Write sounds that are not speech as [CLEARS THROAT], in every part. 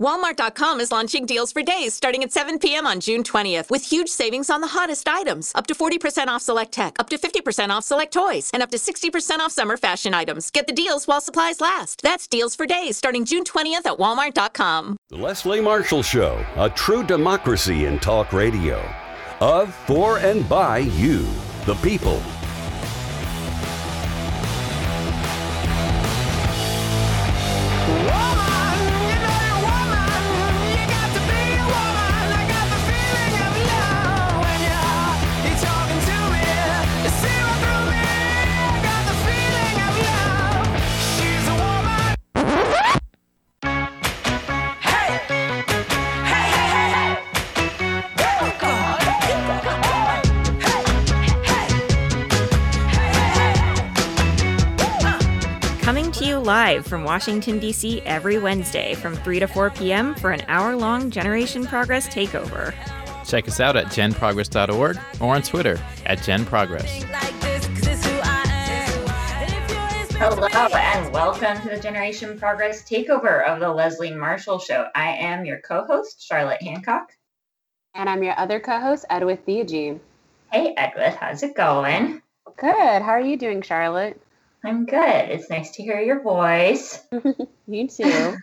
Walmart.com is launching deals for days starting at 7 p.m. on June 20th with huge savings on the hottest items. Up to 40% off select tech, up to 50% off select toys, and up to 60% off summer fashion items. Get the deals while supplies last. That's deals for days starting June 20th at Walmart.com. The Leslie Marshall Show, a true democracy in talk radio. Of, for, and by you, the people. Live from Washington, D.C. every Wednesday from 3 to 4 p.m. for an hour long Generation Progress takeover. Check us out at genprogress.org or on Twitter at genprogress. Hello and welcome to the Generation Progress takeover of the Leslie Marshall Show. I am your co-host, Charlotte Hancock. And I'm your other co-host, Edwith Theogene. Hey Edwith, how's it going? Good. How are you doing, Charlotte? I'm good. It's nice to hear your voice. [LAUGHS] you too.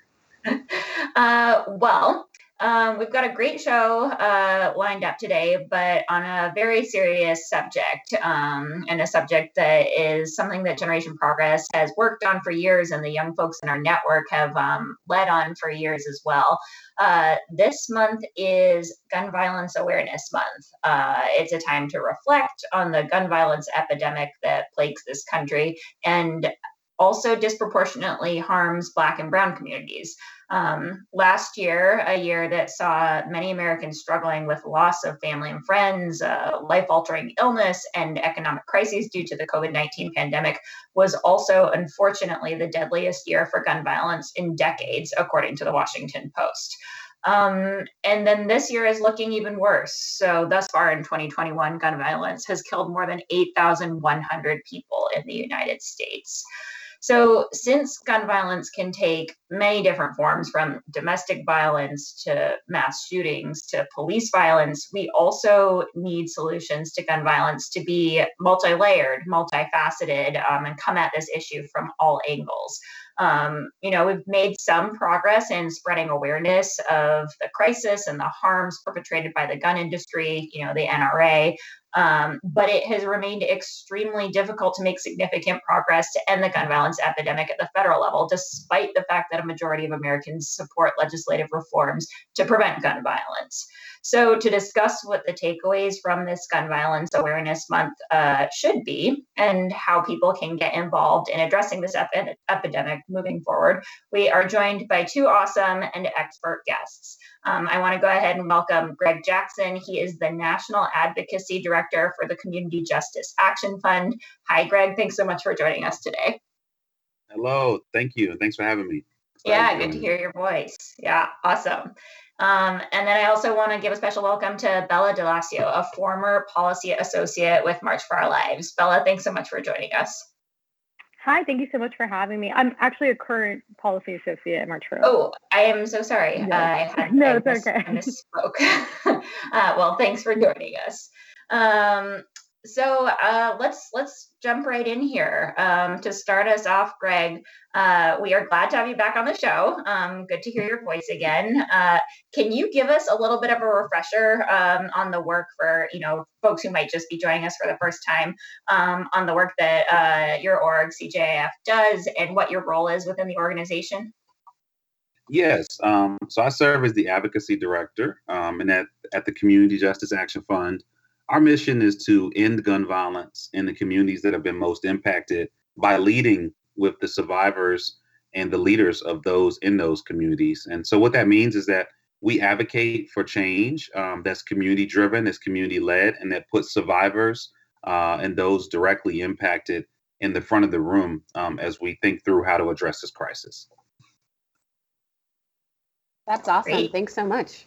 [LAUGHS] uh, well, um, we've got a great show uh, lined up today, but on a very serious subject, um, and a subject that is something that Generation Progress has worked on for years, and the young folks in our network have um, led on for years as well. Uh, this month is Gun Violence Awareness Month. Uh, it's a time to reflect on the gun violence epidemic that plagues this country and also disproportionately harms Black and Brown communities. Um, last year, a year that saw many Americans struggling with loss of family and friends, uh, life altering illness, and economic crises due to the COVID 19 pandemic, was also unfortunately the deadliest year for gun violence in decades, according to the Washington Post. Um, and then this year is looking even worse. So, thus far in 2021, gun violence has killed more than 8,100 people in the United States. So, since gun violence can take many different forms from domestic violence to mass shootings to police violence, we also need solutions to gun violence to be multi layered, multifaceted, um, and come at this issue from all angles. Um, you know, we've made some progress in spreading awareness of the crisis and the harms perpetrated by the gun industry, you know, the NRA. Um, but it has remained extremely difficult to make significant progress to end the gun violence epidemic at the federal level, despite the fact that a majority of Americans support legislative reforms to prevent gun violence. So, to discuss what the takeaways from this Gun Violence Awareness Month uh, should be and how people can get involved in addressing this epi- epidemic moving forward, we are joined by two awesome and expert guests. Um, I want to go ahead and welcome Greg Jackson. He is the National Advocacy Director for the Community Justice Action Fund. Hi, Greg. Thanks so much for joining us today. Hello. Thank you. Thanks for having me. Yeah, good to hear your voice. Yeah, awesome. Um, and then I also want to give a special welcome to Bella D'Alacio, a former policy associate with March for Our Lives. Bella, thanks so much for joining us. Hi, thank you so much for having me. I'm actually a current policy associate at March Oh, I am so sorry. Yes. Uh, I had, [LAUGHS] no, I it's mis- okay. I misspoke. [LAUGHS] uh, well, thanks for joining us. Um, so uh, let's let's jump right in here. Um, to start us off, Greg, uh, we are glad to have you back on the show. Um, good to hear your voice again. Uh, can you give us a little bit of a refresher um, on the work for you know folks who might just be joining us for the first time um, on the work that uh, your org CJAF does and what your role is within the organization? Yes. Um, so I serve as the advocacy director, um, and at at the Community Justice Action Fund, our mission is to end gun violence in the communities that have been most impacted by leading with the survivors and the leaders of those in those communities. And so what that means is that we advocate for change um, that's community driven, that's community led, and that puts survivors uh, and those directly impacted in the front of the room um, as we think through how to address this crisis. That's awesome. Great. Thanks so much.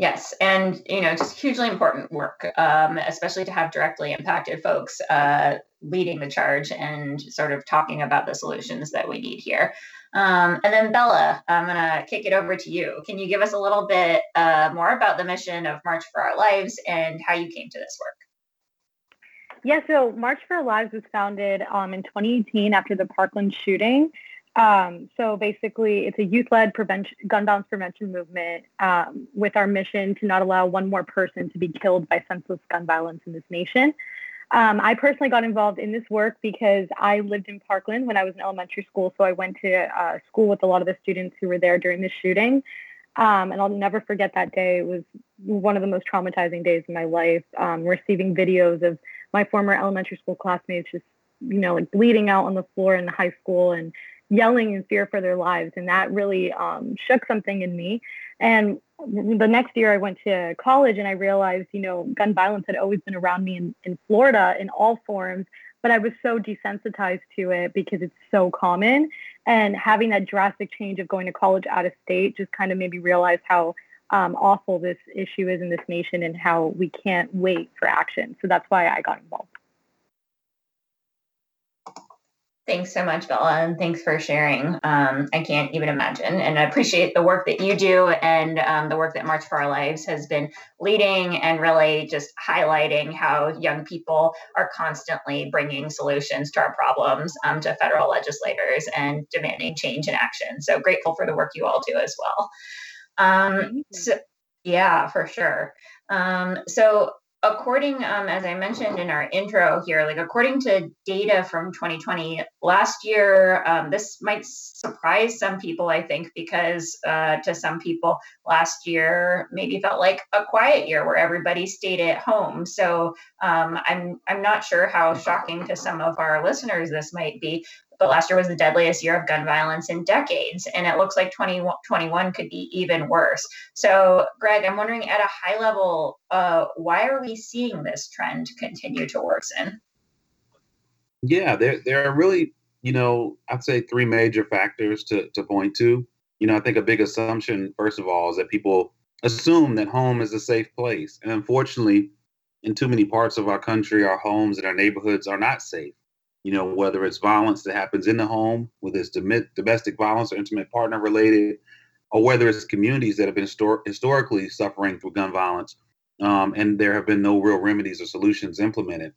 Yes, and you know, just hugely important work, um, especially to have directly impacted folks uh, leading the charge and sort of talking about the solutions that we need here. Um, and then Bella, I'm gonna kick it over to you. Can you give us a little bit uh, more about the mission of March for Our Lives and how you came to this work? Yeah, so March for Our Lives was founded um, in 2018 after the Parkland shooting. Um, so basically, it's a youth-led prevention, gun violence prevention movement um, with our mission to not allow one more person to be killed by senseless gun violence in this nation. Um, I personally got involved in this work because I lived in Parkland when I was in elementary school. So I went to uh, school with a lot of the students who were there during the shooting. Um, and I'll never forget that day. It was one of the most traumatizing days in my life, um, receiving videos of my former elementary school classmates just, you know, like bleeding out on the floor in the high school and yelling in fear for their lives. And that really um, shook something in me. And the next year I went to college and I realized, you know, gun violence had always been around me in, in Florida in all forms, but I was so desensitized to it because it's so common. And having that drastic change of going to college out of state just kind of made me realize how um, awful this issue is in this nation and how we can't wait for action. So that's why I got involved. Thanks so much, Bella, and thanks for sharing. Um, I can't even imagine, and I appreciate the work that you do and um, the work that March for Our Lives has been leading and really just highlighting how young people are constantly bringing solutions to our problems um, to federal legislators and demanding change and action. So grateful for the work you all do as well. Um, so, yeah, for sure. Um, so according um, as i mentioned in our intro here like according to data from 2020 last year um, this might surprise some people i think because uh, to some people last year maybe felt like a quiet year where everybody stayed at home. So um, i'm i'm not sure how shocking to some of our listeners this might be but last year was the deadliest year of gun violence in decades, and it looks like 2021 could be even worse. So, Greg, I'm wondering at a high level, uh, why are we seeing this trend continue to worsen? Yeah, there there are really, you know, I'd say three major factors to to point to. You know, I think a big assumption, first of all, is that people assume that home is a safe place, and unfortunately, in too many parts of our country, our homes and our neighborhoods are not safe you know, whether it's violence that happens in the home, whether it's domestic violence or intimate partner related, or whether it's communities that have been histor- historically suffering through gun violence, um, and there have been no real remedies or solutions implemented.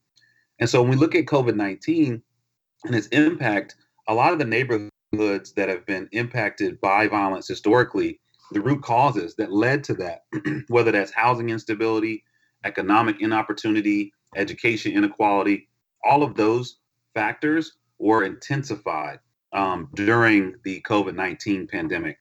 And so when we look at COVID 19 and its impact, a lot of the neighborhoods that have been impacted by violence historically, the root causes that led to that, [CLEARS THROAT] whether that's housing instability, economic inopportunity, education inequality, all of those factors were intensified um, during the COVID 19 pandemic.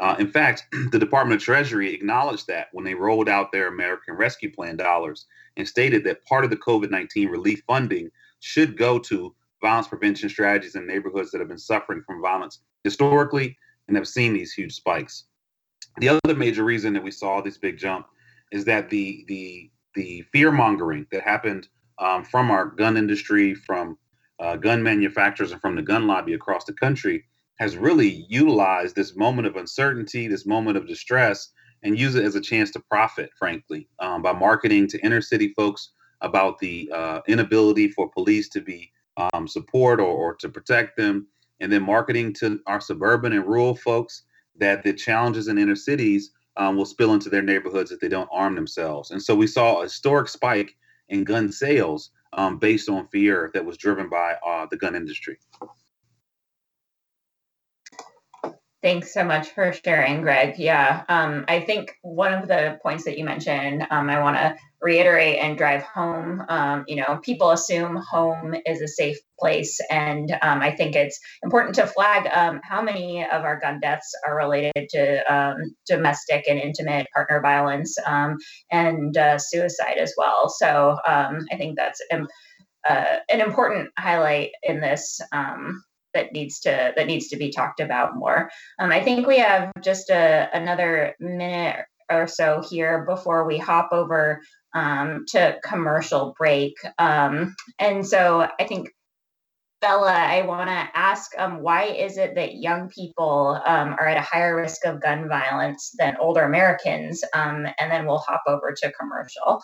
Uh, in fact, [CLEARS THROAT] the Department of Treasury acknowledged that when they rolled out their American Rescue Plan dollars and stated that part of the COVID 19 relief funding should go to violence prevention strategies in neighborhoods that have been suffering from violence historically and have seen these huge spikes. The other major reason that we saw this big jump is that the the the fear mongering that happened um, from our gun industry, from uh, gun manufacturers and from the gun lobby across the country has really utilized this moment of uncertainty, this moment of distress, and use it as a chance to profit, frankly, um, by marketing to inner city folks about the uh, inability for police to be um, support or, or to protect them, and then marketing to our suburban and rural folks that the challenges in inner cities um, will spill into their neighborhoods if they don't arm themselves. And so we saw a historic spike in gun sales um, based on fear that was driven by uh, the gun industry. Thanks so much for sharing, Greg. Yeah, um, I think one of the points that you mentioned, um, I want to reiterate and drive home. Um, you know, people assume home is a safe place, and um, I think it's important to flag um, how many of our gun deaths are related to um, domestic and intimate partner violence and uh, suicide as well. So I think that's uh, an important highlight in this that needs to that needs to be talked about more. Um, I think we have just a, another minute or so here before we hop over um, to commercial break. Um, and so I think Bella, I want to ask um, why is it that young people um, are at a higher risk of gun violence than older Americans? Um, and then we'll hop over to commercial.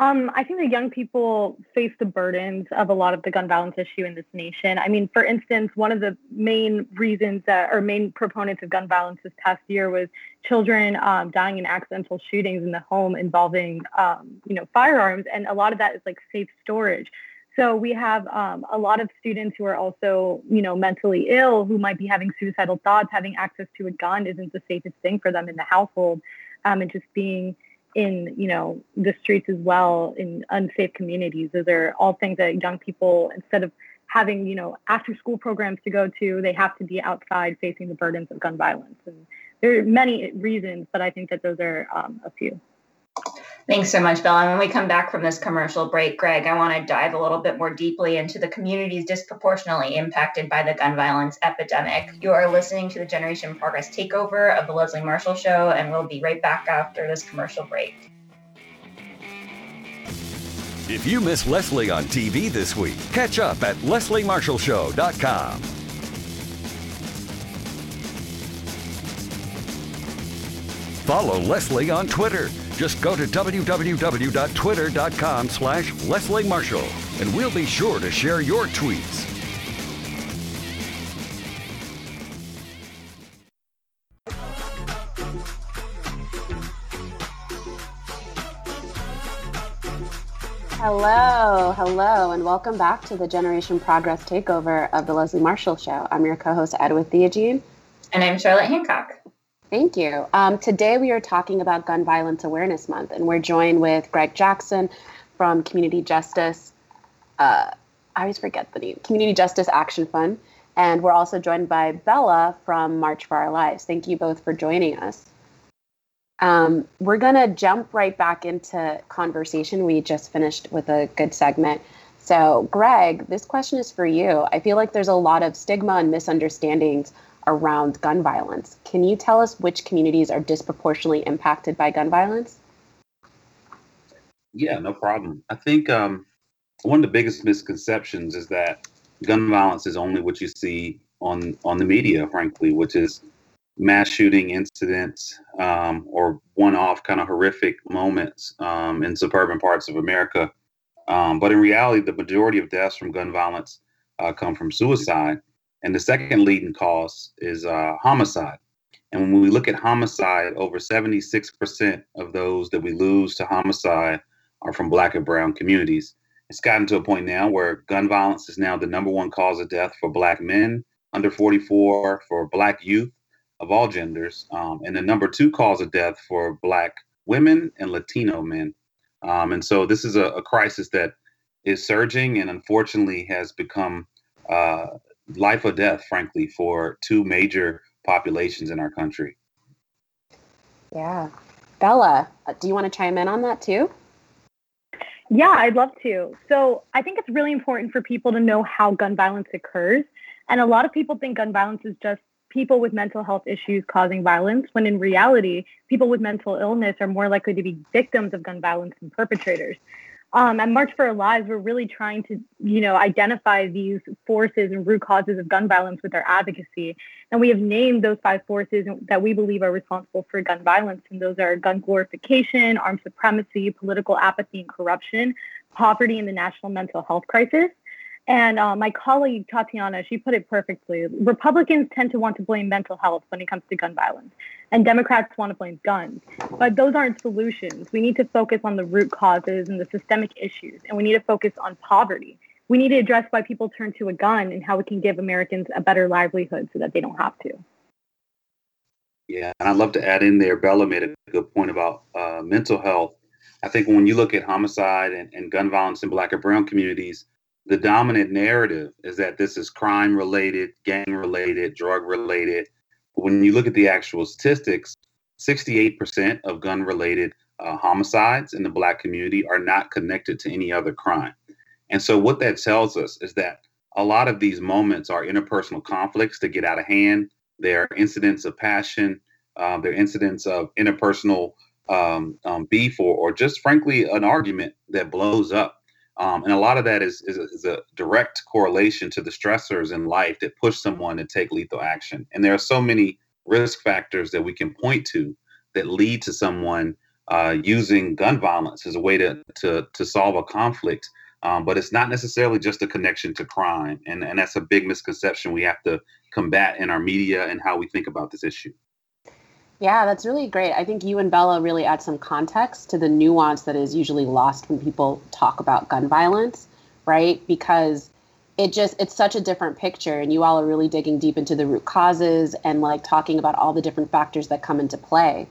Um, I think that young people face the burdens of a lot of the gun violence issue in this nation. I mean, for instance, one of the main reasons that, or main proponents of gun violence this past year was children um, dying in accidental shootings in the home involving, um, you know, firearms, and a lot of that is like safe storage. So we have um, a lot of students who are also, you know, mentally ill who might be having suicidal thoughts. Having access to a gun isn't the safest thing for them in the household, um, and just being in you know the streets as well in unsafe communities. Those are all things that young people instead of having you know after school programs to go to they have to be outside facing the burdens of gun violence. And there are many reasons but i think that those are um, a few Thanks so much, Bella. When we come back from this commercial break, Greg, I want to dive a little bit more deeply into the communities disproportionately impacted by the gun violence epidemic. You are listening to the Generation Progress takeover of the Leslie Marshall Show, and we'll be right back after this commercial break. If you miss Leslie on TV this week, catch up at lesliemarshallshow.com. Follow Leslie on Twitter just go to www.twitter.com slash Leslie Marshall, and we'll be sure to share your tweets. Hello, hello, and welcome back to the Generation Progress takeover of the Leslie Marshall Show. I'm your co-host Edwith Theogene. And I'm Charlotte Hancock. Thank you. Um, today we are talking about Gun Violence Awareness Month, and we're joined with Greg Jackson from Community Justice. Uh, I always forget the name. Community Justice Action Fund, and we're also joined by Bella from March for Our Lives. Thank you both for joining us. Um, we're gonna jump right back into conversation. We just finished with a good segment. So, Greg, this question is for you. I feel like there's a lot of stigma and misunderstandings around gun violence. Can you tell us which communities are disproportionately impacted by gun violence? Yeah, no problem. I think um, one of the biggest misconceptions is that gun violence is only what you see on on the media, frankly, which is mass shooting incidents um, or one-off kind of horrific moments um, in suburban parts of America. Um, but in reality, the majority of deaths from gun violence uh, come from suicide. And the second leading cause is uh, homicide. And when we look at homicide, over 76% of those that we lose to homicide are from Black and Brown communities. It's gotten to a point now where gun violence is now the number one cause of death for Black men under 44, for Black youth of all genders, um, and the number two cause of death for Black women and Latino men. Um, and so this is a, a, crisis that is surging and unfortunately has become uh, life or death, frankly, for two major populations in our country. Yeah. Bella, uh, do you want to chime in on that too? Yeah, I'd love to. So I think it's really important for people to know how gun violence occurs. And a lot of people think gun violence is just people with mental health issues causing violence, when in reality, people with mental illness are more likely to be victims of gun violence than perpetrators um, at March for Our Lives, we're really trying to, you know, identify these forces and root causes of gun violence with our advocacy. And we have named those five forces that we believe are responsible for gun violence. And those are gun glorification, armed supremacy, political apathy and corruption, poverty, and the national mental health crisis. And uh, my colleague Tatiana, she put it perfectly. Republicans tend to want to blame mental health when it comes to gun violence, and Democrats want to blame guns. But those aren't solutions. We need to focus on the root causes and the systemic issues, and we need to focus on poverty. We need to address why people turn to a gun and how we can give Americans a better livelihood so that they don't have to. Yeah, and I'd love to add in there, Bella made a good point about uh, mental health. I think when you look at homicide and, and gun violence in Black and Brown communities, the dominant narrative is that this is crime related, gang related, drug related. When you look at the actual statistics, 68% of gun related uh, homicides in the black community are not connected to any other crime. And so, what that tells us is that a lot of these moments are interpersonal conflicts that get out of hand. There are incidents of passion, uh, there are incidents of interpersonal um, um, beef, or, or just frankly, an argument that blows up Um, and a lot of that is, is a, is, a, direct correlation to the stressors in life that push someone to take lethal action. And there are so many risk factors that we can point to that lead to someone uh, using gun violence as a way to, to, to solve a conflict. Um, but it's not necessarily just a connection to crime. And, and that's a big misconception we have to combat in our media and how we think about this issue. Yeah, that's really great. I think you and Bella really add some context to the nuance that is usually lost when people talk about gun violence, right? Because it just it's such a different picture and you all are really digging deep into the root causes and like talking about all the different factors that come into play.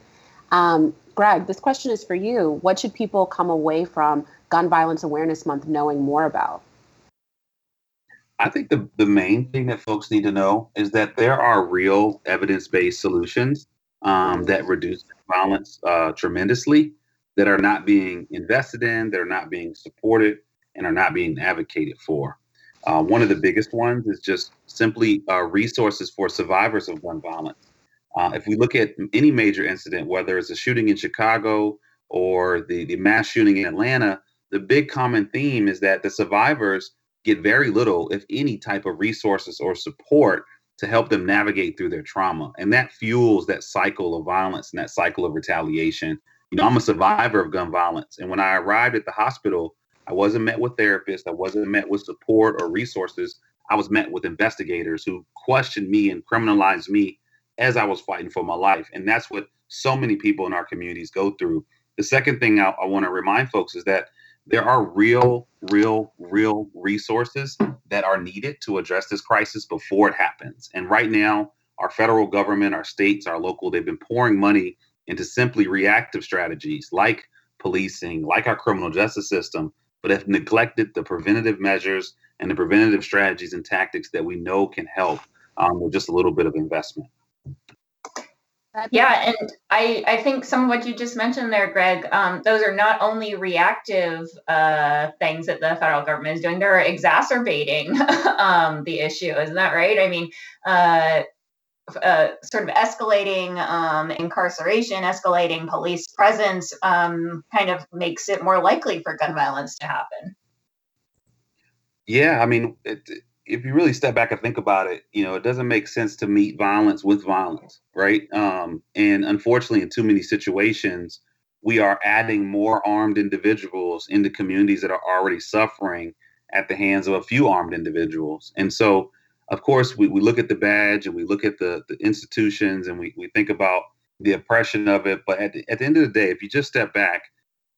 Um, Greg, this question is for you. What should people come away from Gun Violence Awareness Month knowing more about? I think the, the main thing that folks need to know is that there are real evidence based solutions um, that reduce violence uh, tremendously that are not being invested in, that are not being supported, and are not being advocated for. Uh, one of the biggest ones is just simply uh, resources for survivors of gun violence. Uh, if we look at any major incident, whether it's a shooting in Chicago or the, the mass shooting in Atlanta, the big common theme is that the survivors get very little, if any, type of resources or support to help them navigate through their trauma. And that fuels that cycle of violence and that cycle of retaliation. You know, I'm a survivor of gun violence. And when I arrived at the hospital, I wasn't met with therapists, I wasn't met with support or resources. I was met with investigators who questioned me and criminalized me as I was fighting for my life. And that's what so many people in our communities go through. The second thing I, I want to remind folks is that there are real, real, real resources that are needed to address this crisis before it happens. And right now, our federal government, our states, our local, they've been pouring money into simply reactive strategies like policing, like our criminal justice system, but have neglected the preventative measures and the preventative strategies and tactics that we know can help um, with just a little bit of investment. Yeah, and I, I think some of what you just mentioned there, Greg, um, those are not only reactive uh, things that the federal government is doing, they're exacerbating [LAUGHS] um, the issue. Isn't that right? I mean, uh, uh, sort of escalating um, incarceration, escalating police presence um, kind of makes it more likely for gun violence to happen. Yeah, I mean, it, if you really step back and think about it, you know, it doesn't make sense to meet violence with violence, right? Um, and unfortunately, in too many situations, we are adding more armed individuals into communities that are already suffering at the hands of a few armed individuals. And so, of course, we, we look at the badge and we look at the, the institutions and we, we think about the oppression of it. But at the, at the end of the day, if you just step back,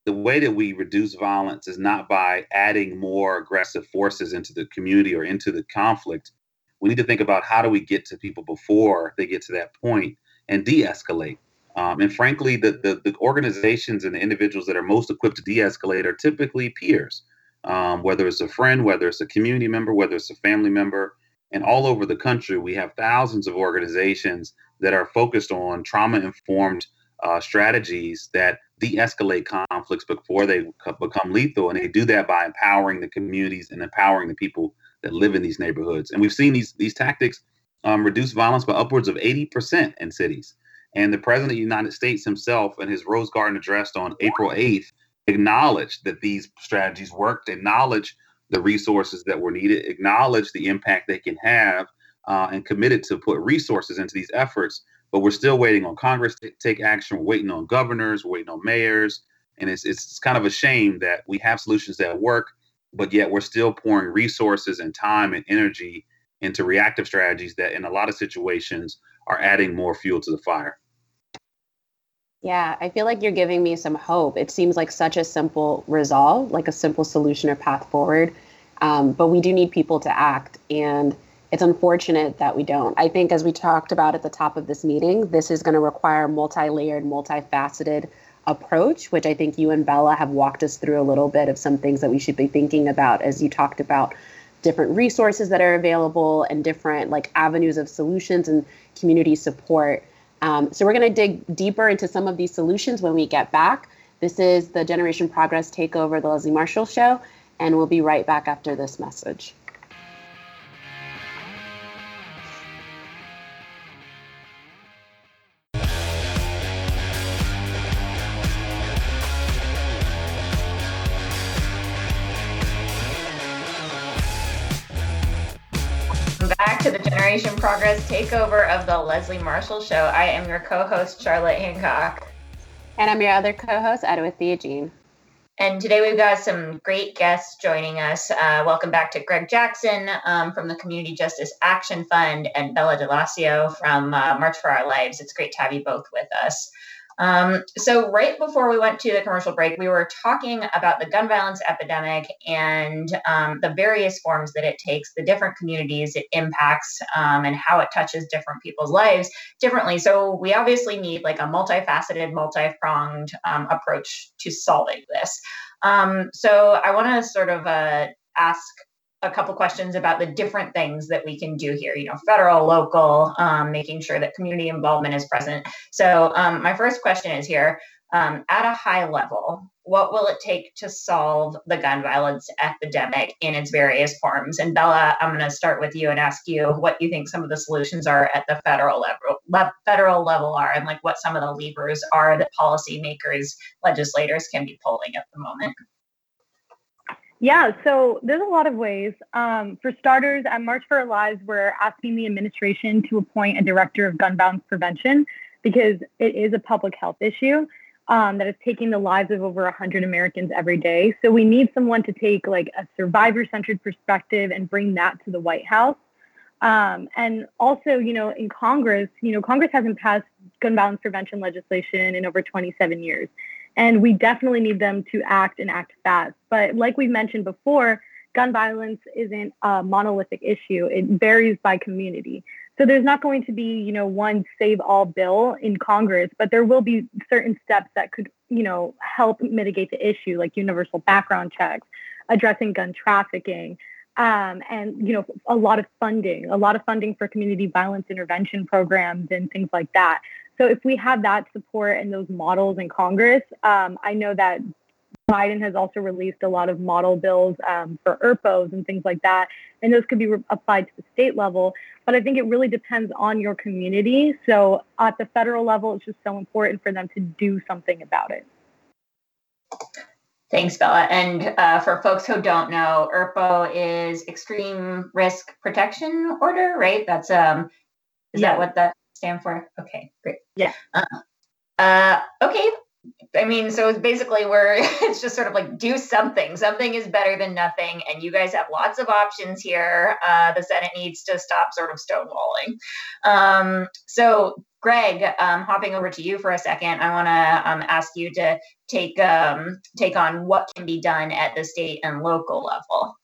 the way that we reduce violence is not by adding more aggressive forces into the community or into the conflict. We need to think about how do we get to people before they get to that point and de-escalate. Um, and frankly, the, the, the organizations and the individuals that are most equipped to de-escalate are typically peers, um, whether it's a friend, whether it's a community member, whether it's a family member. And all over the country, we have thousands of organizations that are focused on trauma-informed uh, strategies that de-escalate conflicts before they become lethal, and they do that by empowering the communities and empowering the people that live in these neighborhoods. And we've seen these these tactics um, reduce violence by upwards of 80% in cities. And the president of the United States himself, in his Rose Garden address on April 8th, acknowledged that these strategies worked, acknowledged the resources that were needed, acknowledged the impact they can have, uh, and committed to put resources into these efforts but we're still waiting on Congress to take action. We're waiting on governors, we're waiting on mayors. And it's, it's kind of a shame that we have solutions that work, but yet we're still pouring resources and time and energy into reactive strategies that, in a lot of situations, are adding more fuel to the fire. Yeah, I feel like you're giving me some hope. It seems like such a simple resolve, like a simple solution or path forward. Um, but we do need people to act. And it's unfortunate that we don't. I think, as we talked about at the top of this meeting, this is going to require a multi layered, multifaceted approach, which I think you and Bella have walked us through a little bit of some things that we should be thinking about as you talked about different resources that are available and different like avenues of solutions and community support. Um, so we're going to dig deeper into some of these solutions when we get back. This is the Generation Progress Takeover, the Leslie Marshall Show, and we'll be right back after this message. Progress takeover of the Leslie Marshall Show. I am your co host, Charlotte Hancock. And I'm your other co host, Edwith Theogene. And today we've got some great guests joining us. Uh, welcome back to Greg Jackson um, from the Community Justice Action Fund and Bella D'Alacio from uh, March for Our Lives. It's great to have you both with us. Um, so, right before we went to the commercial break, we were talking about the gun violence epidemic and um, the various forms that it takes, the different communities it impacts, um, and how it touches different people's lives differently. So, we obviously need like a multifaceted, multi pronged um, approach to solving this. Um, so, I want to sort of uh, ask a couple questions about the different things that we can do here you know federal local um, making sure that community involvement is present. So um, my first question is here um, at a high level what will it take to solve the gun violence epidemic in its various forms? And bella i'm going to start with you and ask you what you think some of the solutions are at the federal level le- federal level are and like what some of the levers are that policymakers legislators can be pulling at the moment yeah, so there's a lot of ways. Um, for starters, at March for Our Lives, we're asking the administration to appoint a director of gun violence prevention because it is a public health issue um, that is taking the lives of over 100 Americans every day. So we need someone to take like a survivor-centered perspective and bring that to the White House. Um, and also, you know, in Congress, you know, Congress hasn't passed gun violence prevention legislation in over 27 years. And we definitely need them to act and act fast. But like we've mentioned before, gun violence isn't a monolithic issue. It varies by community. So there's not going to be, you know, one save all bill in Congress, but there will be certain steps that could, you know, help mitigate the issue, like universal background checks, addressing gun trafficking, um, and you know, a lot of funding, a lot of funding for community violence intervention programs and things like that. So if we have that support and those models in Congress, um, I know that Biden has also released a lot of model bills um, for ERPOs and things like that, and those could be re- applied to the state level. But I think it really depends on your community. So at the federal level, it's just so important for them to do something about it. Thanks, Bella. And uh, for folks who don't know, ERPO is Extreme Risk Protection Order, right? That's um, is yeah. that what that stand for? Okay, great. Yeah. Uh, uh, okay. I mean, so basically, we're [LAUGHS] it's just sort of like do something. Something is better than nothing, and you guys have lots of options here. Uh, the Senate needs to stop sort of stonewalling. Um, so, Greg, um, hopping over to you for a second, I want to um, ask you to take um, take on what can be done at the state and local level.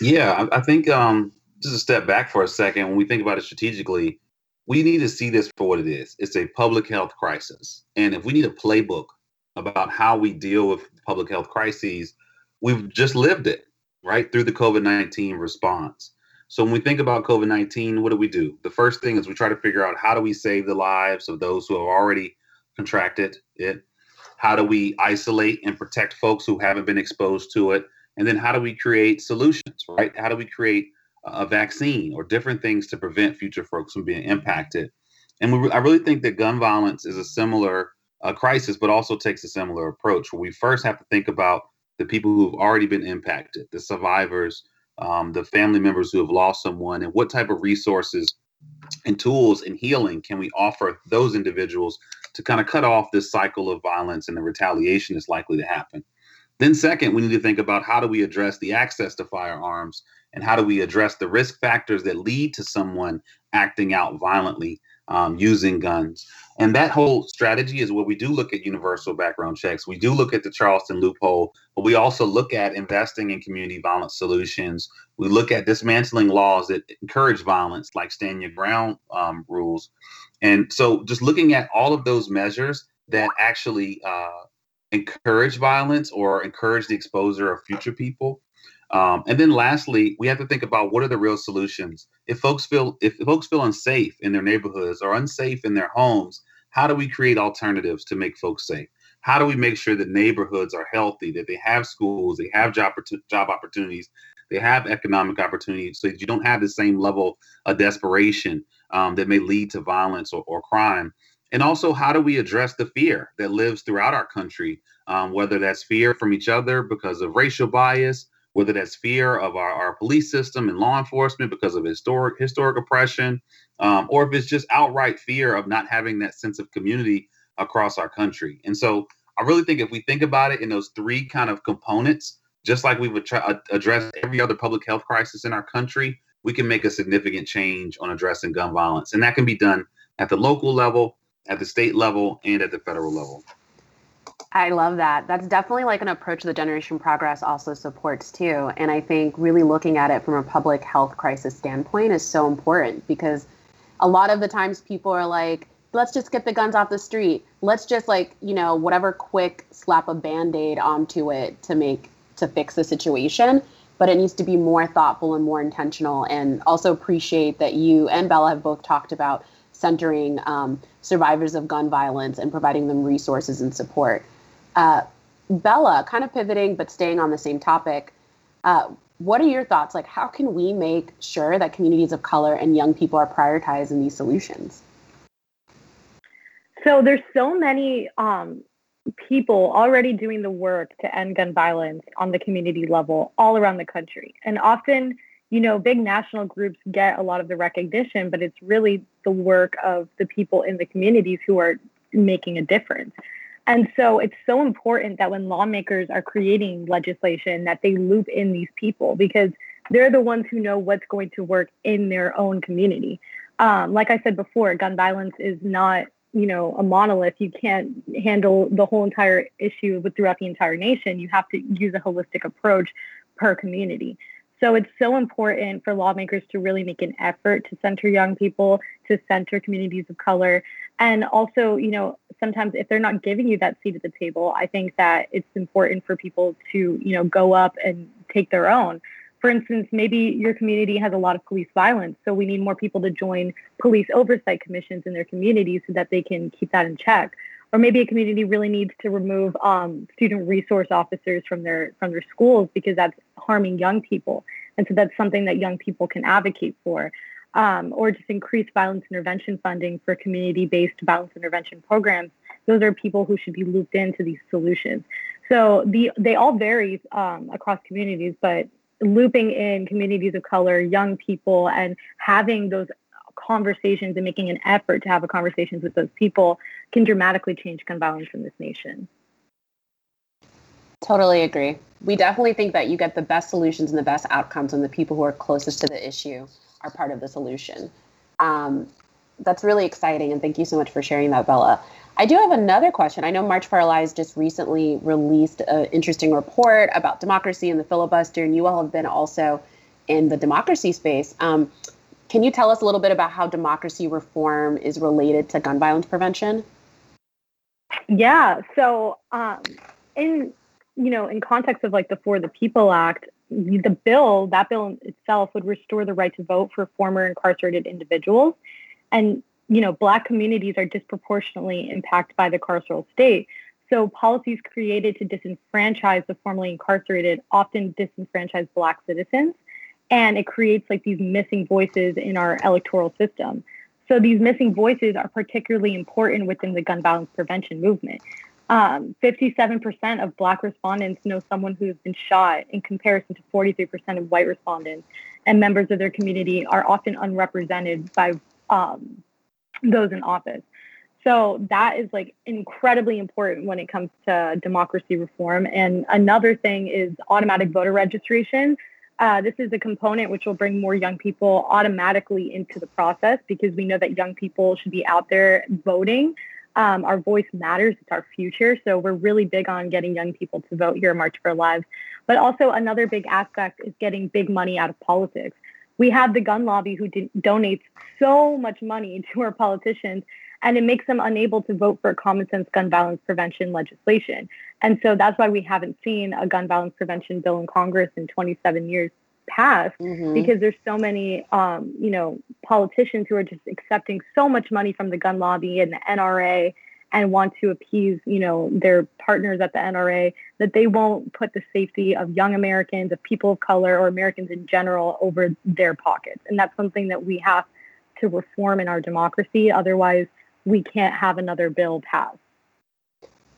Yeah, I, I think um, just a step back for a second. When we think about it strategically, we need to see this for what it is. It's a public health crisis. And if we need a playbook about how we deal with public health crises, we've just lived it, right? Through the COVID 19 response. So when we think about COVID 19, what do we do? The first thing is we try to figure out how do we save the lives of those who have already contracted it? How do we isolate and protect folks who haven't been exposed to it? And then how do we create solutions, right? How do we create a vaccine or different things to prevent future folks from being impacted. And we, I really think that gun violence is a similar uh, crisis, but also takes a similar approach where we first have to think about the people who've already been impacted, the survivors, um, the family members who have lost someone, and what type of resources and tools and healing can we offer those individuals to kind of cut off this cycle of violence and the retaliation that's likely to happen. Then, second, we need to think about how do we address the access to firearms and how do we address the risk factors that lead to someone acting out violently um, using guns. And that whole strategy is where we do look at universal background checks. We do look at the charleston loophole but we also look at investing in community violence solutions. We look at dismantling laws that encourage violence like stand your ground um, rules. And so just looking at all of those measures that actually uh, encourage violence or encourage the exposure of future people um, and then lastly, we have to think about what are the real solutions. If folks feel if folks feel unsafe in their neighborhoods or unsafe in their homes, how do we create alternatives to make folks safe? How do we make sure that neighborhoods are healthy, that they have schools, they have job job opportunities, they have economic opportunities, so that you don't have the same level of desperation um, that may lead to violence or, or crime. And also, how do we address the fear that lives throughout our country, um, whether that's fear from each other because of racial bias, whether that's fear of our, our police system and law enforcement because of historic historic oppression, um, or if it's just outright fear of not having that sense of community across our country. And so I really think if we think about it in those three kind of components, just like we would tra- addressed every other public health crisis in our country, we can make a significant change on addressing gun violence. And that can be done at the local level, at the state level, and at the federal level. I love that. That's definitely like an approach that Generation Progress also supports too. And I think really looking at it from a public health crisis standpoint is so important because a lot of the times people are like, let's just get the guns off the street. Let's just like, you know, whatever quick slap a band-aid onto it to make to fix the situation. But it needs to be more thoughtful and more intentional and also appreciate that you and Bella have both talked about centering um, survivors of gun violence and providing them resources and support. Uh, Bella, kind of pivoting but staying on the same topic, uh, what are your thoughts? Like, how can we make sure that communities of color and young people are prioritized in these solutions? So there's so many um, people already doing the work to end gun violence on the community level all around the country, and often, you know, big national groups get a lot of the recognition, but it's really the work of the people in the communities who are making a difference. And so it's so important that when lawmakers are creating legislation that they loop in these people because they're the ones who know what's going to work in their own community. Um, like I said before, gun violence is not, you know, a monolith. You can't handle the whole entire issue with throughout the entire nation. You have to use a holistic approach per community. So it's so important for lawmakers to really make an effort to center young people, to center communities of color, and also, you know, sometimes if they're not giving you that seat at the table, I think that it's important for people to, you know, go up and take their own. For instance, maybe your community has a lot of police violence, so we need more people to join police oversight commissions in their communities so that they can keep that in check. Or maybe a community really needs to remove um, student resource officers from their from their schools because that's harming young people, and so that's something that young people can advocate for um, or just increase violence intervention funding for community-based violence intervention programs. Those are people who should be looped into these solutions. So the they all vary um, across communities, but looping in communities of color, young people, and having those conversations and making an effort to have conversations with those people can dramatically change gun violence in this nation. Totally agree. We definitely think that you get the best solutions and the best outcomes when the people who are closest to the issue are part of the solution. Um, that's really exciting, and thank you so much for sharing that, Bella. I do have another question. I know March for Our Lives just recently released an interesting report about democracy and the filibuster, and you all have been also in the democracy space. Um, can you tell us a little bit about how democracy reform is related to gun violence prevention? Yeah. So, um, in you know, in context of like the For the People Act, the bill, that bill itself would restore the right to vote for former incarcerated individuals. And, you know, Black communities are disproportionately impacted by the carceral state. So policies created to disenfranchise the formerly incarcerated often disenfranchise Black citizens. And it creates like these missing voices in our electoral system. So these missing voices are particularly important within the gun violence prevention movement. Um, 57% of Black respondents know someone who has been shot in comparison to 43% of white respondents, and members of their community are often unrepresented by um, those in office. So that is like incredibly important when it comes to democracy reform. And another thing is automatic voter registration. Uh, this is a component which will bring more young people automatically into the process because we know that young people should be out there voting. Um, our voice matters. It's our future. So we're really big on getting young people to vote here March for Lives. But also another big aspect is getting big money out of politics. We have the gun lobby who donates so much money [LAUGHS] to our politicians, and it makes them unable to vote for common sense gun violence prevention legislation. And so that's why we haven't seen a gun violence prevention bill in Congress in 27 years past mm-hmm. because there's so many um, you know politicians who are just accepting so much money from the gun lobby and the NRA and want to appease you know their partners at the NRA that they won't put the safety of young Americans of people of color or Americans in general over their pockets and that's something that we have to reform in our democracy otherwise we can't have another bill passed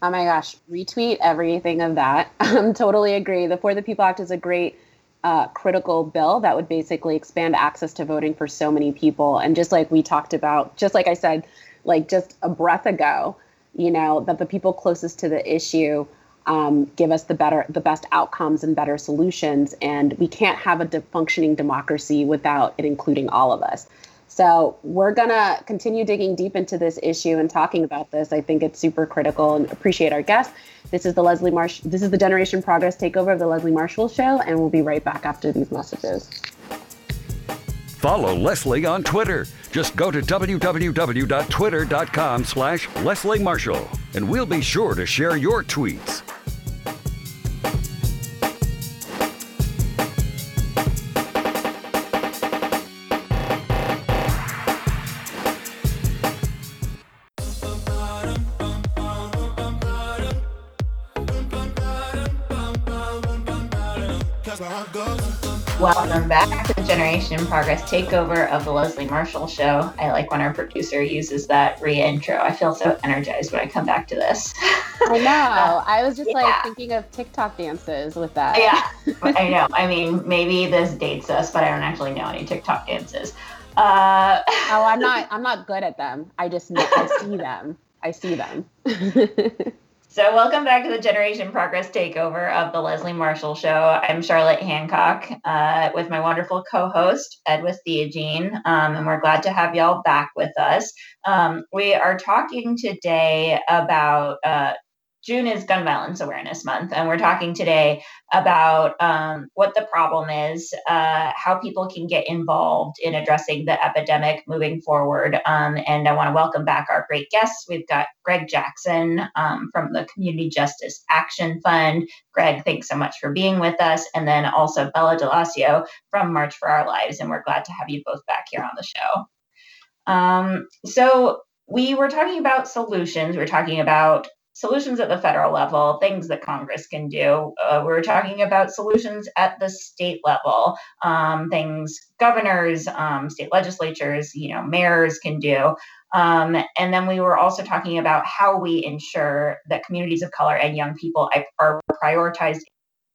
Oh my gosh, retweet everything of that. [LAUGHS] Um, totally agree. The For the People Act is a great uh, critical bill that would basically expand access to voting for so many people. And just like we talked about, just like I said, like just a breath ago, you know, that the people closest to the issue um, give us the better, the best outcomes and better solutions. And we can't have a de- functioning democracy without it including all of us. So we're gonna continue digging deep into this issue and talking about this. I think it's super critical and appreciate our guests. This is the Leslie Marsh. This is the Generation Progress takeover of the Leslie Marshall Show, and we'll be right back after these messages. Follow Leslie on Twitter. Just go to www.twitter.com slash Leslie Marshall, and we'll be sure to share your tweets. Welcome back to the Generation Progress takeover of the Leslie Marshall Show. I like when our producer uses that re-intro. I feel so energized when I come back to this. I know. [LAUGHS] I was just yeah. like thinking of TikTok dances with that. Yeah, [LAUGHS] I know. I mean, maybe this dates us, but I don't actually know any TikTok dances. Uh, [LAUGHS] oh, I'm not. I'm not good at them. I just I see them. I see them. So, welcome back to the Generation Progress takeover of the Leslie Marshall Show. I'm Charlotte Hancock uh, with my wonderful co host, Edwith Theogene, um, and we're glad to have y'all back with us. Um, we are talking today about uh, June is Gun Violence Awareness Month, and we're talking today about um, what the problem is, uh, how people can get involved in addressing the epidemic moving forward. Um, and I want to welcome back our great guests. We've got Greg Jackson um, from the Community Justice Action Fund. Greg, thanks so much for being with us. And then also Bella D'Alacio from March for Our Lives. And we're glad to have you both back here on the show. Um, so, we were talking about solutions. We we're talking about solutions at the federal level, things that Congress can do. Uh, we're talking about solutions at the state level, um, things governors, um, state legislatures, you know, mayors can do. Um, and then we were also talking about how we ensure that communities of color and young people are prioritized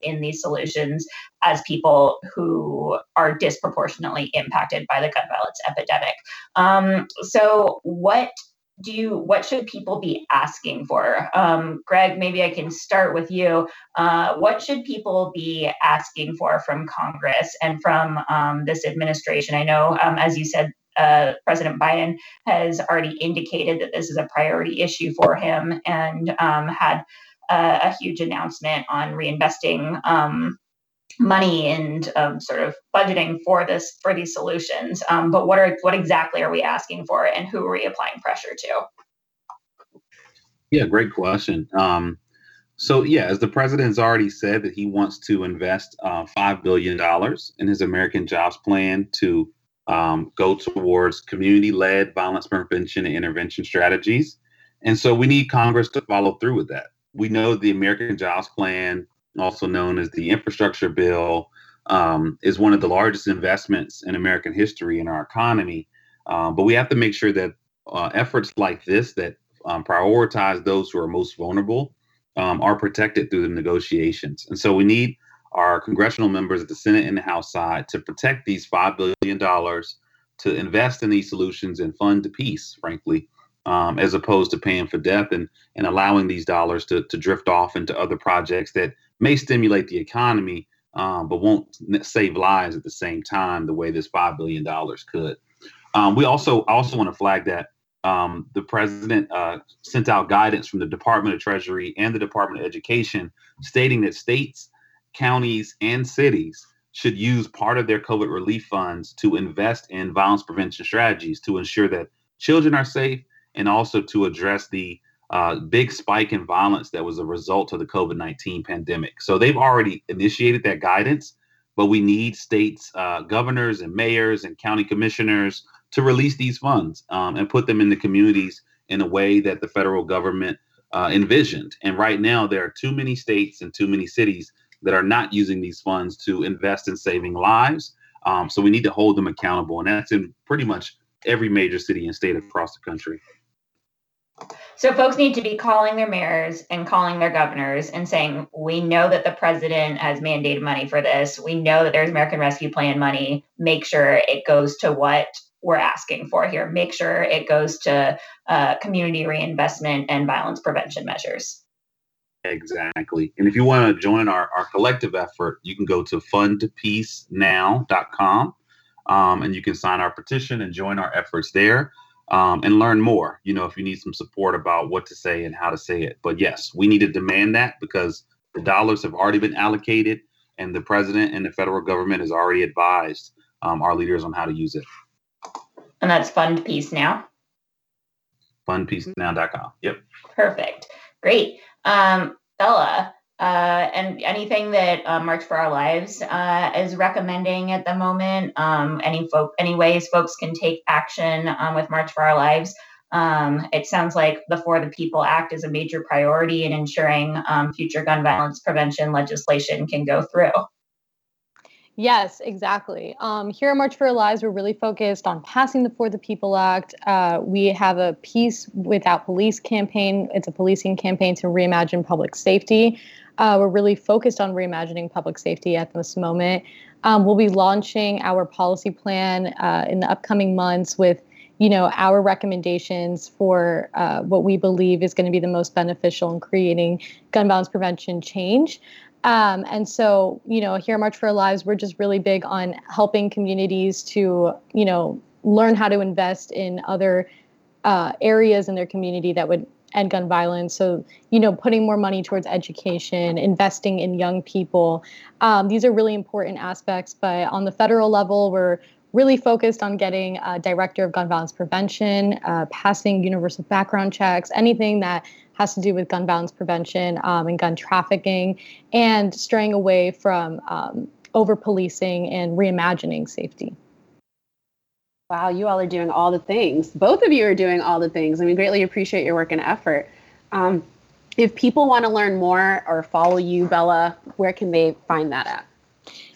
in these solutions as people who are disproportionately impacted by the gun violence epidemic. Um, so, what do you what should people be asking for? Um, greg maybe i can start with you. Uh, what should people be asking for from congress and from um, this administration? I know um, as you said uh, president biden has already indicated that this is a priority issue for him and um, had uh, a huge announcement on reinvesting um, money and um, sort of budgeting for this for these solutions. Um, but what are what exactly are we asking for, and who are we applying pressure to? Yeah, great question. Um, so yeah, as the president has already said that he wants to invest uh, five billion dollars in his American Jobs Plan to um, go towards community-led violence prevention and intervention strategies, and so we need Congress to follow through with that. We know the American Jobs Plan also known as the infrastructure bill, um, is one of the largest investments in American history in our economy. Um, but we have to make sure that uh, efforts like this that um, prioritize those who are most vulnerable um, are protected through the negotiations. And so we need our congressional members at the Senate and the House side to protect these $5 billion to invest in these solutions and fund the peace, frankly, um, as opposed to paying for death and, and allowing these dollars to, to drift off into other projects that may stimulate the economy, um, but won't save lives at the same time the way this $5 billion could. Um, we also also want to flag that um, the president uh, sent out guidance from the Department of Treasury and the Department of Education stating that states, counties, and cities should use part of their COVID relief funds to invest in violence prevention strategies to ensure that children are safe and also to address the uh, big spike in violence that was a result of the COVID 19 pandemic. So they've already initiated that guidance, but we need states, uh, governors, and mayors and county commissioners to release these funds um, and put them in the communities in a way that the federal government uh, envisioned. And right now, there are too many states and too many cities that are not using these funds to invest in saving lives. Um, so we need to hold them accountable. And that's in pretty much every major city and state across the country. So folks need to be calling their mayors and calling their governors and saying, "We know that the president has mandated money for this. We know that there's American Rescue Plan money. Make sure it goes to what we're asking for here. Make sure it goes to uh, community reinvestment and violence prevention measures." Exactly. And if you want to join our, our collective effort, you can go to fundpeacenow.com um, and you can sign our petition and join our efforts there um, and learn more. You know, if you need some support about what to say and how to say it. But yes, we need to demand that because the dollars have already been allocated and the president and the federal government has already advised um, our leaders on how to use it. And that's Fund Peace Now. Fundpeacenow.com. Yep. Perfect. Great. Um, Bella, uh, and anything that uh, March for Our Lives uh, is recommending at the moment, um, any folk, any ways folks can take action um, with March for Our Lives. Um, it sounds like the For the People Act is a major priority in ensuring um, future gun violence prevention legislation can go through. Yes, exactly. Um, here at March for Our Lives, we're really focused on passing the For the People Act. Uh, we have a Peace Without Police campaign. It's a policing campaign to reimagine public safety. Uh, we're really focused on reimagining public safety at this moment. Um, we'll be launching our policy plan uh, in the upcoming months with you know our recommendations for uh, what we believe is going to be the most beneficial in creating gun violence prevention change um, and so, you know, here at March for Our Lives, we're just really big on helping communities to, you know, learn how to invest in other uh, areas in their community that would end gun violence. So, you know, putting more money towards education, investing in young people. Um, these are really important aspects. But on the federal level, we're really focused on getting a director of gun violence prevention, uh, passing universal background checks, anything that has to do with gun violence prevention um, and gun trafficking, and straying away from um, over policing and reimagining safety. Wow, you all are doing all the things. Both of you are doing all the things, and we greatly appreciate your work and effort. Um, if people want to learn more or follow you, Bella, where can they find that at?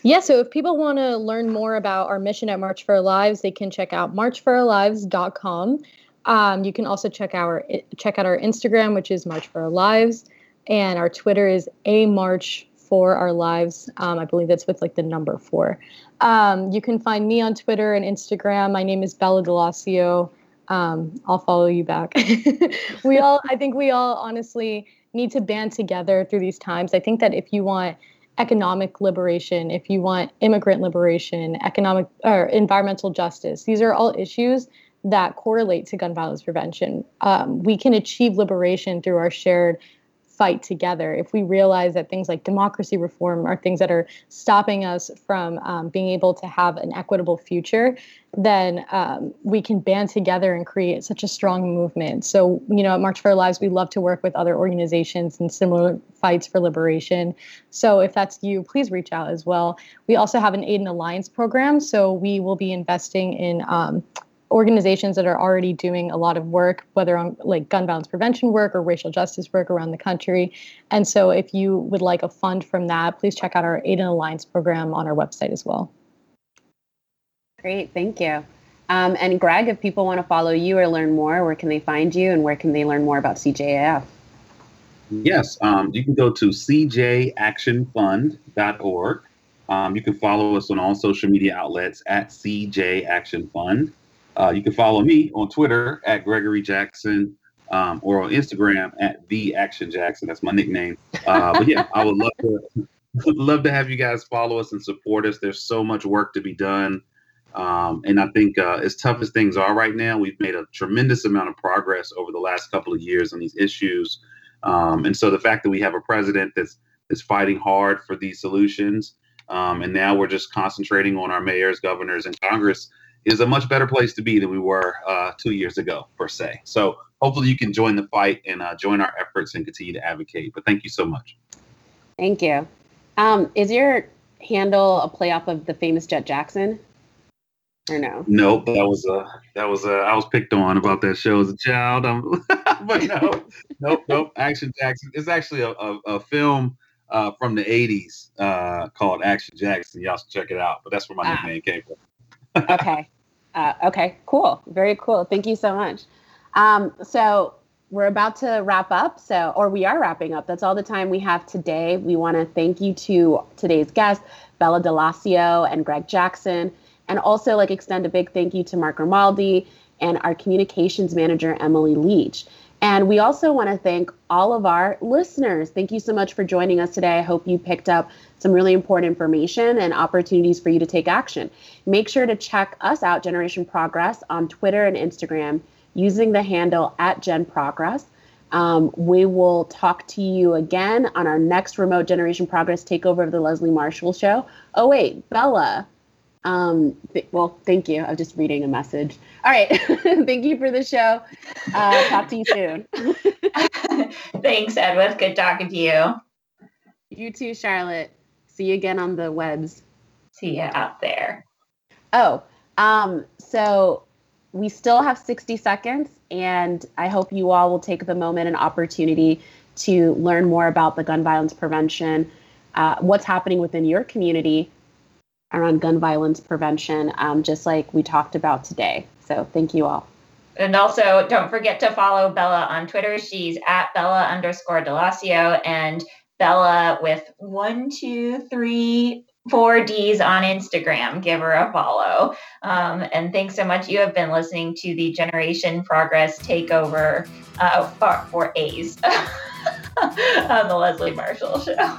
Yeah, so if people want to learn more about our mission at March for Our Lives, they can check out marchforourlives.com. Um, you can also check our check out our Instagram, which is March for Our Lives, and our Twitter is a March for Our Lives. Um, I believe that's with like the number four. Um, you can find me on Twitter and Instagram. My name is Bella D'Alacio. Um, I'll follow you back. [LAUGHS] we all, I think we all honestly need to band together through these times. I think that if you want economic liberation, if you want immigrant liberation, economic or environmental justice, these are all issues that correlate to gun violence prevention. Um, we can achieve liberation through our shared fight together. If we realize that things like democracy reform are things that are stopping us from um, being able to have an equitable future, then um, we can band together and create such a strong movement. So, you know, at March for Our Lives, we love to work with other organizations in similar fights for liberation. So, if that's you, please reach out as well. We also have an Aid and Alliance program. So, we will be investing in um, organizations that are already doing a lot of work, whether on like gun violence prevention work or racial justice work around the country. And so, if you would like a fund from that, please check out our Aid and Alliance program on our website as well. Great, thank you. Um, and Greg, if people want to follow you or learn more, where can they find you and where can they learn more about CJAF? Yes, um, you can go to cjactionfund.org. Um, you can follow us on all social media outlets at CJ Action Fund. Uh, you can follow me on Twitter at Gregory Jackson um, or on Instagram at the Action Jackson. That's my nickname. Uh, but yeah, I would love to [LAUGHS] love to have you guys follow us and support us. There's so much work to be done. Um, and I think uh, as tough as things are right now, we've made a tremendous amount of progress over the last couple of years on these issues. Um, and so the fact that we have a president that's is fighting hard for these solutions, um, and now we're just concentrating on our mayors, governors, and Congress is a much better place to be than we were uh, two years ago, per se. So hopefully you can join the fight and uh, join our efforts and continue to advocate. But thank you so much. Thank you. Um, is your handle a play off of the famous Jett Jackson? Or no? Nope, that was a that was a I was picked on about that show as a child. Um, [LAUGHS] but no, nope, nope. Action Jackson. It's actually a, a, a film uh, from the '80s uh, called Action Jackson. Y'all should check it out. But that's where my ah. nickname came from. [LAUGHS] okay. Uh, okay, cool. Very cool. Thank you so much. Um, so, we're about to wrap up. So, or we are wrapping up. That's all the time we have today. We want to thank you to today's guests, Bella D'Alacio and Greg Jackson, and also like extend a big thank you to Mark Grimaldi and our communications manager, Emily Leach. And we also want to thank all of our listeners. Thank you so much for joining us today. I hope you picked up some really important information and opportunities for you to take action. Make sure to check us out, Generation Progress, on Twitter and Instagram using the handle at Gen Progress. Um, we will talk to you again on our next Remote Generation Progress takeover of the Leslie Marshall Show. Oh, wait, Bella. Um, th- well, thank you. I'm just reading a message. All right. [LAUGHS] thank you for the show. Uh, talk to you soon. [LAUGHS] Thanks, Edwith. Good talking to you. You too, Charlotte. See you again on the webs. See you out there. Oh, um, so we still have 60 seconds, and I hope you all will take the moment and opportunity to learn more about the gun violence prevention, uh, what's happening within your community around gun violence prevention, um, just like we talked about today. So thank you all. And also, don't forget to follow Bella on Twitter. She's at Bella underscore D'Alacio and Bella with one, two, three, four D's on Instagram. Give her a follow. Um, and thanks so much. You have been listening to the Generation Progress Takeover uh, for, for A's [LAUGHS] on the Leslie Marshall Show.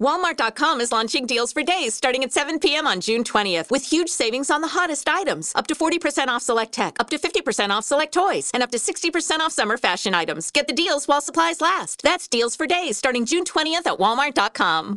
Walmart.com is launching deals for days starting at 7 p.m. on June 20th with huge savings on the hottest items. Up to 40% off select tech, up to 50% off select toys, and up to 60% off summer fashion items. Get the deals while supplies last. That's deals for days starting June 20th at Walmart.com.